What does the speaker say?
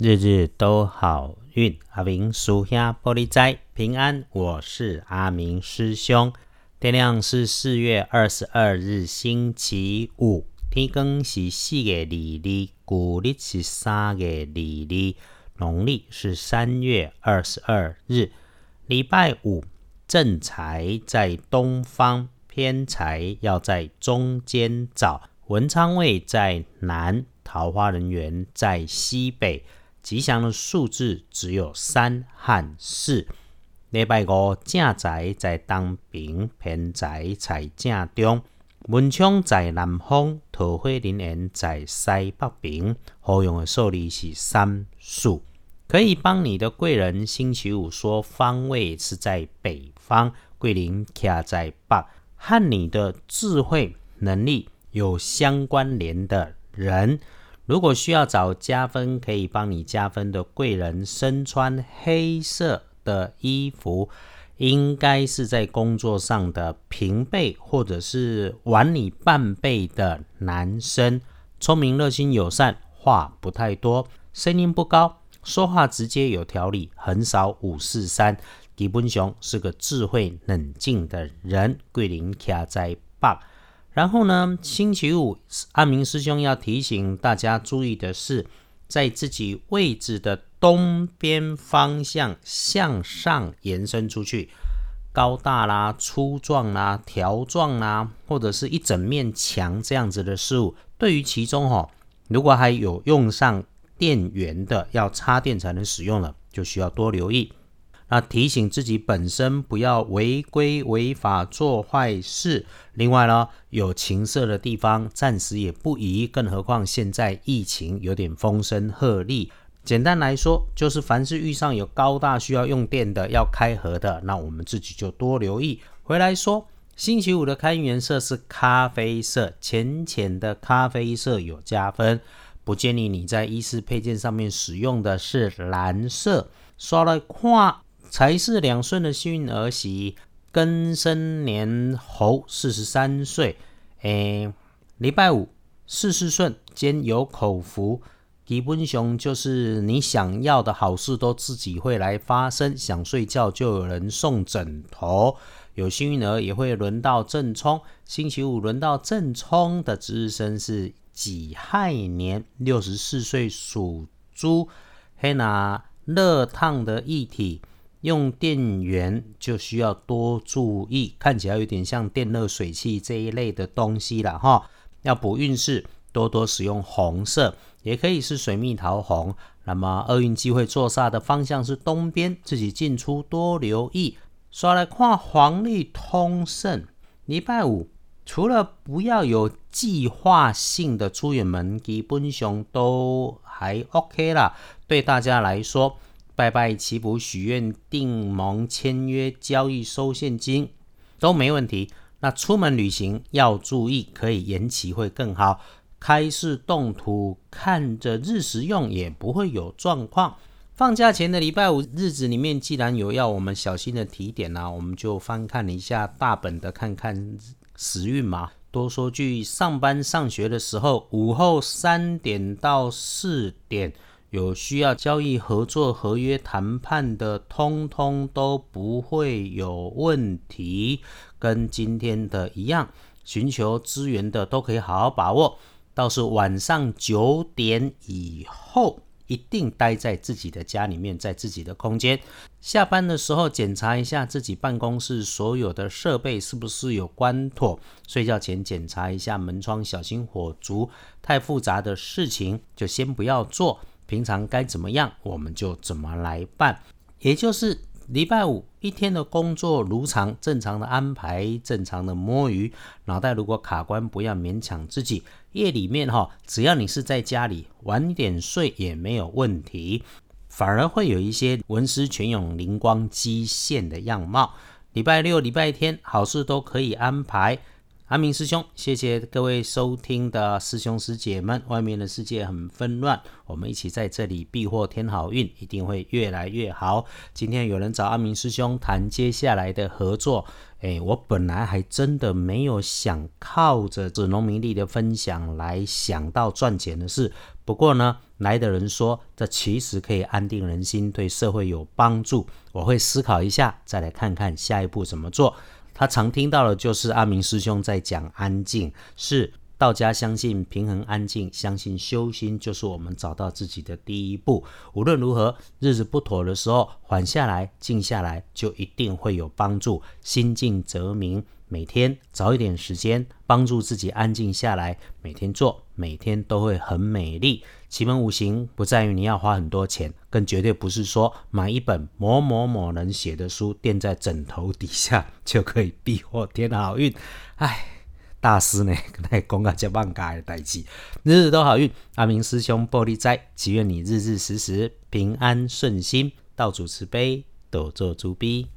日日都好运，阿明属下玻璃斋平安。我是阿明师兄。天亮是四月二十二日，星期五。天更是四月二日，古历是三月二日，农历是三月二十二日，礼拜五。正财在东方，偏财要在中间找。文昌位在南，桃花人员在西北。吉祥的数字只有三和四。礼拜五正财在东边，偏财在正中。文昌在南方，桃花人缘在西北边。好用的数字是三数，可以帮你的贵人。星期五说方位是在北方，桂林卡在北，和你的智慧能力有相关联的人。如果需要找加分，可以帮你加分的贵人，身穿黑色的衣服，应该是在工作上的平辈，或者是晚你半辈的男生。聪明、热心、友善，话不太多，声音不高，说话直接有条理，很少五四三。基本上是个智慧冷静的人。桂林卡在北。然后呢，星期五，阿明师兄要提醒大家注意的是，在自己位置的东边方向向上延伸出去，高大啦、粗壮啦、条状啦，或者是一整面墙这样子的事物，对于其中哈，如果还有用上电源的，要插电才能使用了，就需要多留意。那提醒自己本身不要违规违法做坏事。另外呢，有情色的地方暂时也不宜，更何况现在疫情有点风声鹤唳。简单来说，就是凡是遇上有高大需要用电的、要开合的，那我们自己就多留意。回来说，星期五的开运颜色是咖啡色，浅浅的咖啡色有加分。不建议你在衣饰配件上面使用的是蓝色。刷了看。财是两顺的幸运儿媳，庚申年猴，四十三岁。诶，礼拜五事事顺，兼有口福。基本上就是你想要的好事都自己会来发生。想睡觉就有人送枕头。有幸运儿也会轮到正冲。星期五轮到正冲的值日生是己亥年，六十四岁属猪。黑拿热烫的液体。用电源就需要多注意，看起来有点像电热水器这一类的东西了哈。要补运势，多多使用红色，也可以是水蜜桃红。那么厄运机会坐煞的方向是东边，自己进出多留意。刷来看黄历通胜，礼拜五除了不要有计划性的出远门，基本上都还 OK 啦。对大家来说。拜拜祈福、许愿、订盟、签约、交易、收现金都没问题。那出门旅行要注意，可以延期会更好。开市动土，看着日食用也不会有状况。放假前的礼拜五日子里面，既然有要我们小心的提点呢，我们就翻看一下大本的，看看时运嘛。多说句，上班上学的时候，午后三点到四点。有需要交易、合作、合约谈判的，通通都不会有问题。跟今天的一样，寻求资源的都可以好好把握。倒是晚上九点以后，一定待在自己的家里面，在自己的空间。下班的时候，检查一下自己办公室所有的设备是不是有关妥。睡觉前检查一下门窗，小心火烛。太复杂的事情就先不要做。平常该怎么样，我们就怎么来办。也就是礼拜五一天的工作如常，正常的安排，正常的摸鱼。脑袋如果卡关，不要勉强自己。夜里面哈，只要你是在家里晚点睡也没有问题，反而会有一些文思泉涌、灵光激现的样貌。礼拜六、礼拜天好事都可以安排。阿明师兄，谢谢各位收听的师兄师姐们。外面的世界很纷乱，我们一起在这里避祸添好运，一定会越来越好。今天有人找阿明师兄谈接下来的合作，诶，我本来还真的没有想靠着这农民力的分享来想到赚钱的事。不过呢，来的人说这其实可以安定人心，对社会有帮助。我会思考一下，再来看看下一步怎么做。他常听到的就是阿明师兄在讲安静，是道家相信平衡安静，相信修心就是我们找到自己的第一步。无论如何，日子不妥的时候，缓下来，静下来，就一定会有帮助。心静则明。每天找一点时间帮助自己安静下来，每天做，每天都会很美丽。奇门五行不在于你要花很多钱，更绝对不是说买一本某某某人写的书垫在枕头底下就可以避祸添好运。唉，大师呢，来讲个这万家的代志，日日都好运。阿明师兄玻璃斋，祈愿你日日时时平安顺心，道主慈悲，多做诸逼。